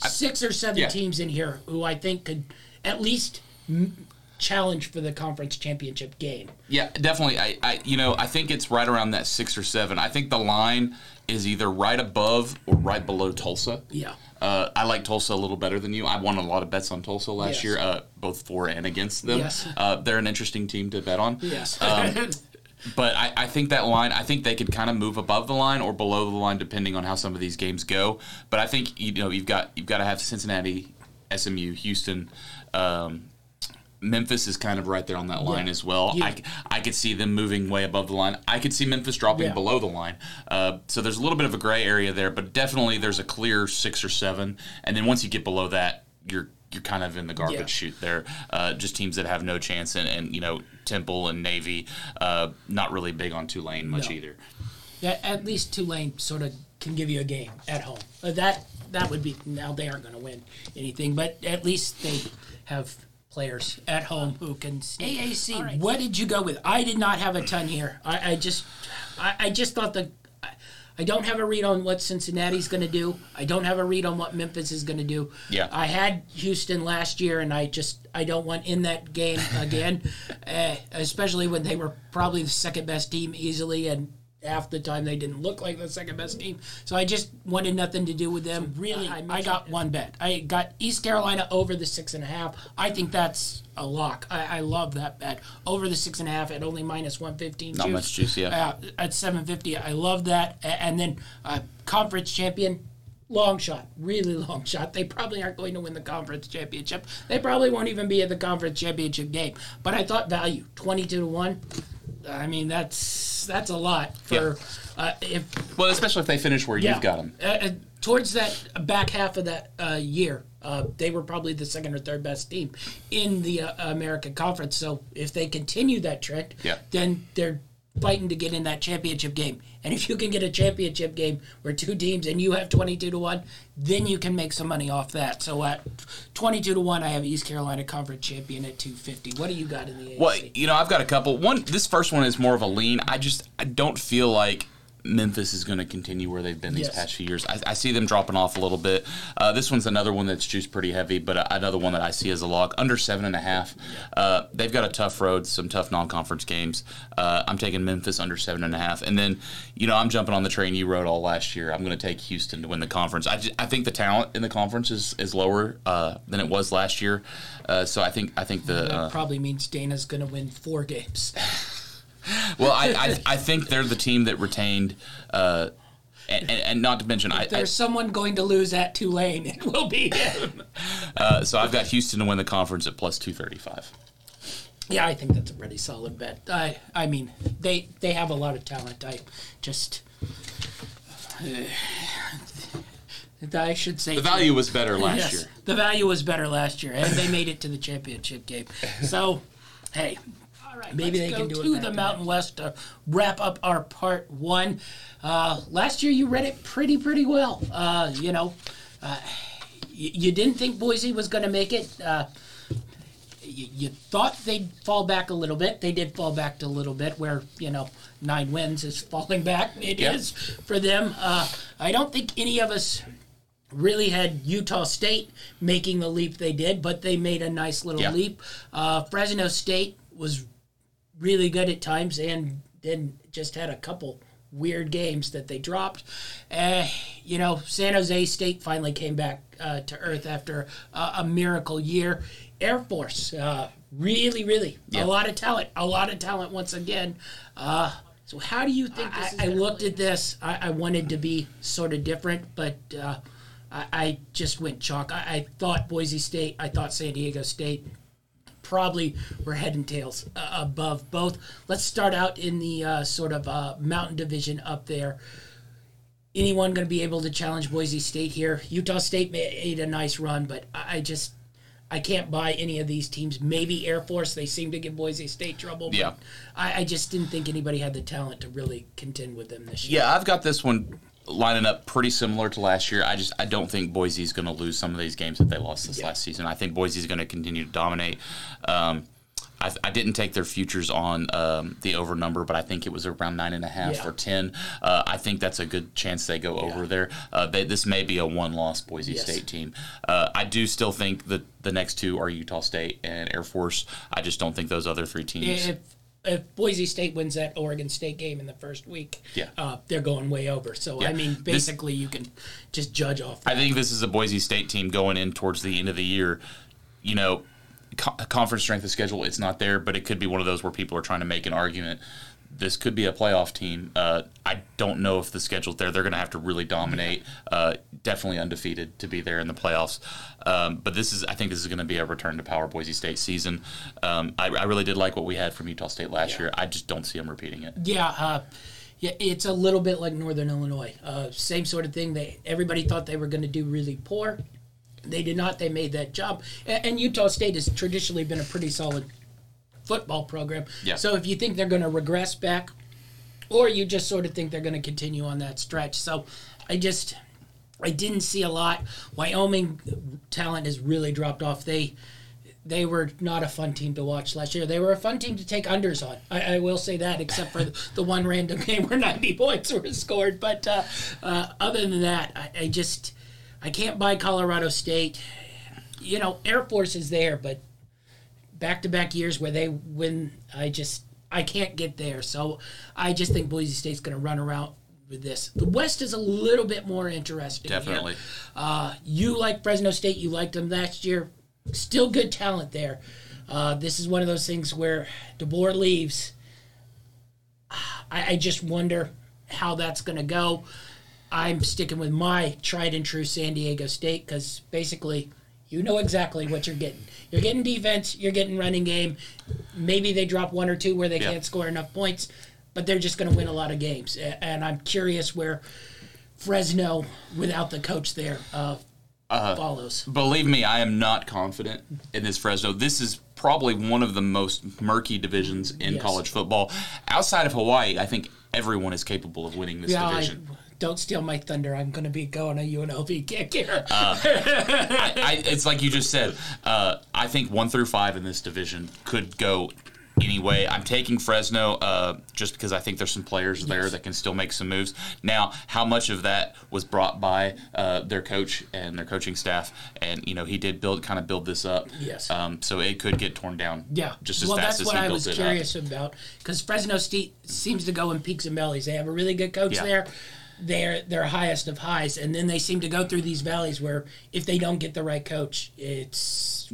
six or seven yeah. teams in here who I think could at least m- challenge for the conference championship game. Yeah, definitely. I, I, you know, I think it's right around that six or seven. I think the line is either right above or right below Tulsa. Yeah. Uh, I like Tulsa a little better than you. I won a lot of bets on Tulsa last Yes. year, uh, both for and against them. Yes. Uh, they're an interesting team to bet on. Yes. But I, I think that line, I think they could kind of move above the line or below the line depending on how some of these games go. But I think you know you've got you've got to have Cincinnati, SMU, Houston. Um, Memphis is kind of right there on that line Yeah. as well. You- I, I could see them moving way above the line. I could see Memphis dropping Yeah. below the line. Uh, so there's a little bit of a gray area there, but definitely there's a clear six or seven. And then once you get below that, you're you're kind of in the garbage Yeah. chute there. Uh, just teams that have no chance, and, and you know Temple and Navy, uh, not really big on Tulane much No. either. Yeah, at least Tulane sort of can give you a game at home. Uh, that that would be now they aren't going to win anything, but at least they have players at home who can. AAC. What did you go with? I did not have a ton here. I, I just I, I just thought the. I, I don't have a read on what Cincinnati's going to do. I don't have a read on what Memphis is going to do. Yeah. I had Houston last year, and I just I don't want in that game again, uh, especially when they were probably the second best team easily, and half the time they didn't look like the second best team. So I just wanted nothing to do with them. really, I, I got one bet. I got East Carolina over the six and a half. I think that's a lock. I, I love that bet over the six and a half at only minus one fifteen. Not much juice, yeah. Uh, at seven fifty, I love that. And then uh, conference champion. Long shot, really long shot. They probably aren't going to win the conference championship. They probably won't even be at the conference championship game. But I thought value, twenty-two to one. I mean, that's that's a lot for uh, if Well, especially if they finish where yeah. you've got them. Uh, uh, towards that back half of that uh, year, uh, they were probably the second or third best team in the uh, American Conference. So if they continue that trend, Yeah. then they're fighting to get in that championship game. And if you can get a championship game where two teams and you have 22 to 1, then you can make some money off that. So at 22 to 1, I have East Carolina Conference champion at 250. What do you got in the AAC? Well, you know, I've got a couple. One, this first one is more of a lean. I just, I don't feel like Memphis is going to continue where they've been these Yes. past few years. I, I see them dropping off a little bit. Uh, this one's another one that's juiced pretty heavy, but uh, another one that I see as a log under seven and a half. Uh, they've got a tough road, some tough non-conference games. Uh, I'm taking Memphis under seven and a half, and then, you know, I'm jumping on the train you rode all last year. I'm going to take Houston to win the conference. I, ju- I think the talent in the conference is, is lower uh, than it was last year, uh, so I think I think the that probably means Dana's going to win four games. Well, I, I, I think they're the team that retained, uh, and, and, and not to mention, I, I There's someone going to lose at Tulane. It will be him. uh, so I've got Houston to win the conference at plus two thirty five. Yeah, I think that's a pretty solid bet. I I mean, they they have a lot of talent. I just I should say The value was better last yes, year. The value was better last year, and they made it to the championship game. So, hey, All right, Maybe they can do it to back the Mountain West to wrap up our part one. Uh, last year you read it pretty pretty well. Uh, you know, uh, you, you didn't think Boise was going to make it. Uh, you, you thought they'd fall back a little bit. They did fall back a little bit, where you know nine wins is falling back. It is Yeah. for them. Uh, I don't think any of us really had Utah State making the leap they did, but they made a nice little Yeah. leap. Uh, Fresno State was really good at times and then just had a couple weird games that they dropped. Uh, you know, San Jose State finally came back uh, to earth after uh, a miracle year. Air Force, uh, really, really, Yeah. a lot of talent, a lot of talent once again. Uh, so how do you think I, I looked at this. I, I wanted to be sort of different, but uh, I, I just went chalk. I, I thought Boise State. I thought San Diego State probably were head and tails uh, above both. Let's start out in the uh, sort of uh, Mountain Division up there. Anyone going to be able to challenge Boise State here? Utah State made a nice run, but I just I can't buy any of these teams. Maybe Air Force. They seem to give Boise State trouble. But Yeah. I, I just didn't think anybody had the talent to really contend with them this year. Yeah, I've got this one lining up pretty similar to last year. I just I don't think Boise is going to lose some of these games that they lost this last season. I think Boise is going to continue to dominate. Um, I, I didn't take their futures on um, the over number, but I think it was around nine and a half Yeah. or ten. Uh, I think that's a good chance they go over there. Uh, they, this may be a one-loss Boise Yes. State team. Uh, I do still think that the next two are Utah State and Air Force. I just don't think those other three teams. If if Boise State wins that Oregon State game in the first week, Yeah. uh, they're going way over. So I Yeah. mean, This- basically, you can just judge off. I think this is a Boise State team going in towards the end of the year. You know, co- conference strength of schedule, it's not there, but it could be one of those where people are trying to make an argument. This could be a playoff team. Uh, I don't know if the schedule's there. They're going to have to really dominate. Uh, definitely undefeated to be there in the playoffs. Um, but this is, I think, this is going to be a return to power Boise State season. Um, I, I really did like what we had from Utah State last year. I just don't see them repeating it. Yeah, uh, yeah, it's a little bit like Northern Illinois. Uh, same sort of thing. They everybody thought they were going to do really poor. They did not. They made that jump. And, and Utah State has traditionally been a pretty solid football program. Yeah. So if you think they're going to regress back, or you just sort of think they're going to continue on that stretch, so I just I didn't see a lot. Wyoming talent has really dropped off. They they were not a fun team to watch last year. They were a fun team to take unders on. I, I will say that, except for the one random game where 90 points were scored. But uh, uh, other than that, I, I just I can't buy Colorado State. You know, Air Force is there, but back to back years where they win, I just I can't get there. So I just think Boise State's going to run around with this. The West is a little bit more interesting. Definitely. Uh, you like Fresno State. You liked them last year. Still good talent there. Uh, this is one of those things where DeBoer leaves. I, I just wonder how that's going to go. I'm sticking with my tried and true San Diego State because basically you know exactly what you're getting. You're getting defense, you're getting running game. Maybe they drop one or two where they Yeah. can't score enough points, but they're just going to win a lot of games. And I'm curious where Fresno, without the coach there, uh, follows. Believe me, I am not confident in this Fresno. This is probably one of the most murky divisions in Yes. college football. Outside of Hawaii, I think everyone is capable of winning this Yeah, division. Don't steal my thunder. I'm going to be going a UNLV kick here. I, I, it's like you just said. Uh, I think one through five in this division could go anyway. I'm taking Fresno uh, just because I think there's some players there that can still make some moves. Now, how much of that was brought by uh, their coach and their coaching staff, and you know he did build kind of build this up. Yes. Um, so it could get torn down. Yeah, Just as well, fast that's as what he I built was curious up. about because Fresno State seems to go in peaks and valleys. They have a really good coach Yeah. there. They're they're highest of highs, and then they seem to go through these valleys where if they don't get the right coach, it's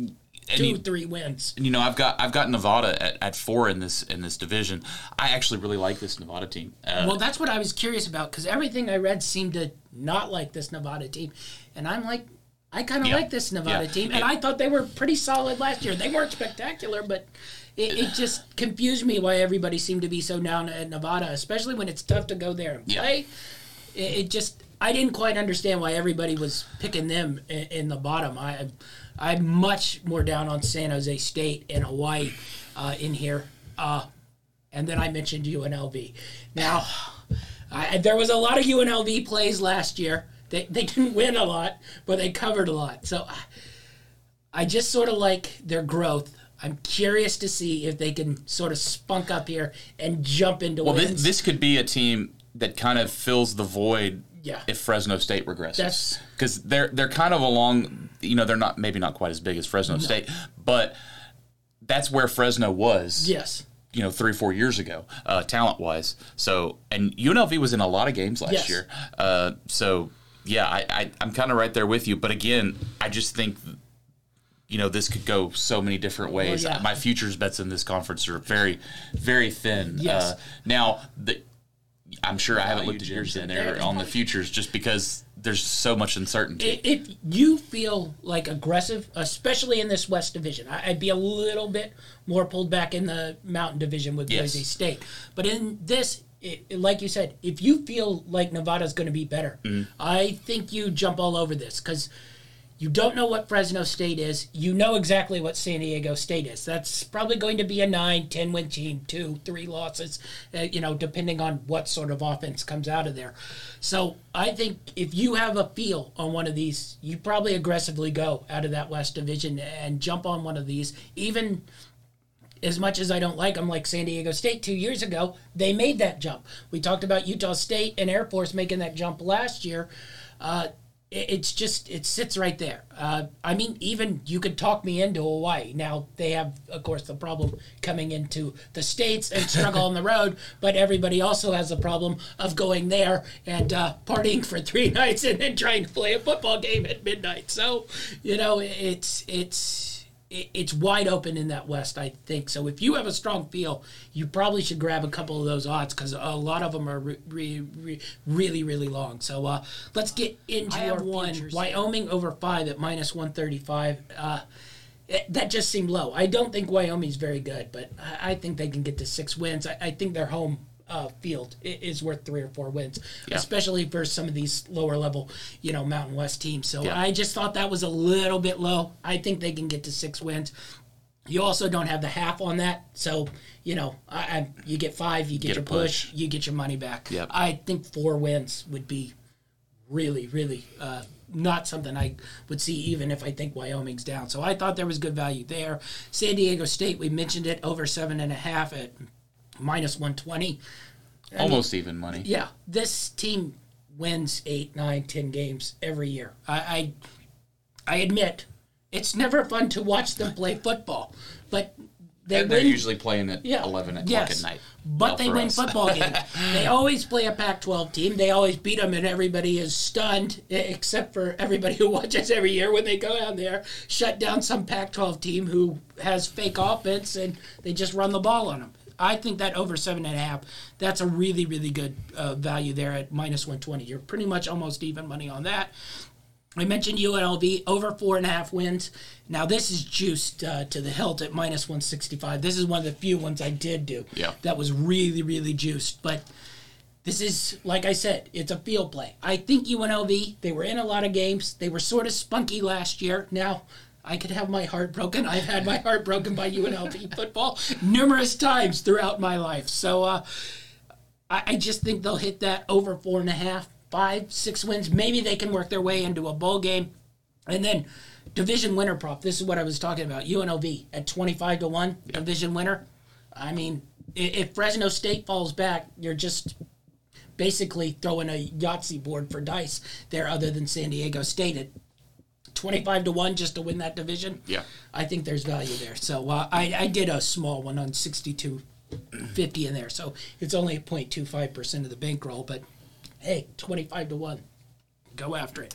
two, you- three wins. you know, I've got I've got Nevada at, at four in this in this division. I actually really like this Nevada team. Uh, Well, that's what I was curious about because everything I read seemed to not like this Nevada team, and I'm like, I kind of Yeah. like this Nevada Yeah. team, and It- I thought they were pretty solid last year. They weren't spectacular, but it, it just confused me why everybody seemed to be so down at Nevada, especially when it's tough to go there and Yeah. play. It, it just I didn't quite understand why everybody was picking them in, in the bottom. I I'm much more down on San Jose State and Hawaii uh, in here. Uh, and then I mentioned UNLV. Now, I, there was a lot of UNLV plays last year. They, they didn't win a lot, but they covered a lot. So I, I just sort of like their growth. I'm curious to see if they can sort of spunk up here and jump into Well, wins. this, this could be a team that kind of fills the void Yeah. if Fresno State regresses. Because they're they're kind of along. You know, they're not maybe not quite as big as Fresno State, but that's where Fresno was. yes. You know, three four years ago, uh, talent wise. So, and UNLV was in a lot of games last Yes. year. Uh, so, yeah, I, I I'm kind of right there with you. But again, I just think you know, this could go so many different ways. yeah. My futures bets in this conference are very, very thin. Yes. Uh, now, the, I'm sure I haven't looked at yours in there on the futures just because there's so much uncertainty. If you feel like aggressive, especially in this West Division, I- I'd be a little bit more pulled back in the Mountain Division with Yes. Boise State. But in this, it, it- like you said, if you feel like Nevada's going to be better, Mm-hmm. I think you jump all over this because you don't know what Fresno State is. You know exactly what San Diego State is. That's probably going to be a 9, 10 win team, two, three losses, uh, you know, depending on what sort of offense comes out of there. So I think if you have a feel on one of these, you probably aggressively go out of that West Division and jump on one of these. Even as much as I don't like them, like San Diego State two years ago, they made that jump. We talked about Utah State and Air Force making that jump last year. Uh, it's just it sits right there. Uh, I mean, even you could talk me into Hawaii. Now they have, of course, the problem coming into the states and struggle on the road, but everybody also has the problem of going there and uh, partying for three nights and then trying to play a football game at midnight. So, you know, it's it's it- it's wide open in that West, I think. So if you have a strong feel, you probably should grab a couple of those odds because a lot of them are re- re- re- really, really long. So uh, let's get into I our one. Wyoming over five at minus 135. Uh, it- that just seemed low. I don't think Wyoming's very good, but I, I think they can get to six wins. I, I think their home uh, field is worth three or four wins, especially for some of these lower level, you know, Mountain West teams. So Yeah. I just thought that was a little bit low. I think they can get to six wins. You also don't have the half on that, so you know, I, I you get five, you get, Get your push, push. you get your money back. Yep. I think four wins would be really, really uh, not something I would see even if I think Wyoming's down. So I thought there was good value there. San Diego State, we mentioned it over seven and a half at minus one twenty. Almost even money. Yeah, this team wins eight, nine, ten games every year. I, I, I admit it's never fun to watch them play football, but they And they're win. usually playing at Yeah. 11 o'clock yes. at night. But Well, they win us. football games. they always play a Pac 12 team. They always beat them, and everybody is stunned, except for everybody who watches every year when they go down there, shut down some Pac 12 team who has fake offense, and they just run the ball on them. I think that over seven and a half, that's a really, really good uh, value there at minus 120. You're pretty much almost even money on that. I mentioned UNLV over four and a half wins. Now this is juiced uh, to the hilt at minus 165. This is one of the few ones I did do. Yeah. That was really, really juiced. But this is, like I said, it's a field play. I think UNLV, they were in a lot of games. They were sort of spunky last year. Now, I could have my heart broken. I've had my heart broken by UNLV football numerous times throughout my life. So uh, I, I just think they'll hit that over four and a half, five, six wins. Maybe they can work their way into a bowl game. And then division winner prop. This is what I was talking about. UNLV at 25 to 1, division winner. I mean, if Fresno State falls back, you're just basically throwing a Yahtzee board for dice there other than San Diego State at 25 to 1 just to win that division. Yeah. I think there's value there. So uh, I, I did a small one on 6250 in there. So it's only 0.25% of the bankroll, but hey, 25 to 1. Go after it.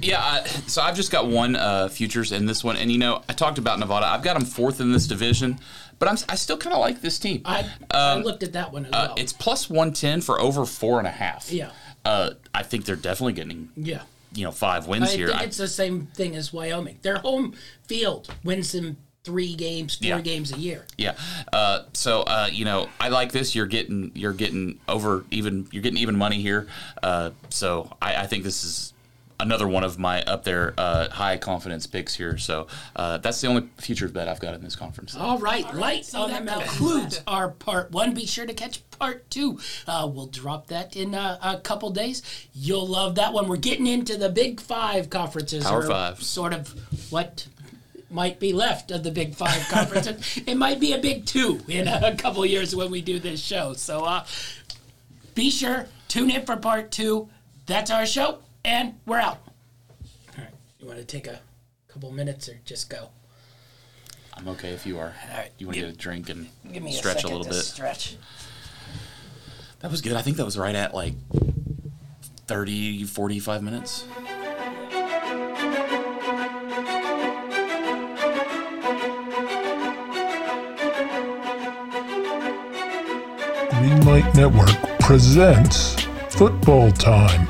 Yeah, I, so I've just got one uh, futures in this one, and you know I talked about Nevada. I've got them fourth in this division, but I'm I still kind of like this team. I, I looked at that one as well. uh, it's plus one ten for over four and a half. Yeah. Uh, I think they're definitely getting yeah. You know five wins I here. think I- it's the same thing as Wyoming. Their home field wins them three games, four Yeah. games a year. Yeah. Uh, so uh, you know, I like this. You're getting you're getting over even you're getting even money here. Uh, so I, I think this is another one of my up there uh, high confidence picks here. So uh, that's the only futures bet I've got in this conference. All right, light on that concludes our part one. Be sure to catch part two. Uh, we'll drop that in a, a couple days. You'll love that one. We're getting into the Big Five conferences. Power or Five. Sort of what might be left of the Big Five conferences. it might be a Big Two in a couple years when we do this show. So uh, be sure tune in for part two. That's our show, and we're out. All right, you want to take a couple minutes or just go? I'm okay if you are. All right. You want to get a drink and Give me stretch a, second little to bit. Stretch. That was good. I think that was right at like 30, 45 minutes. Greenlight Network presents Football Time.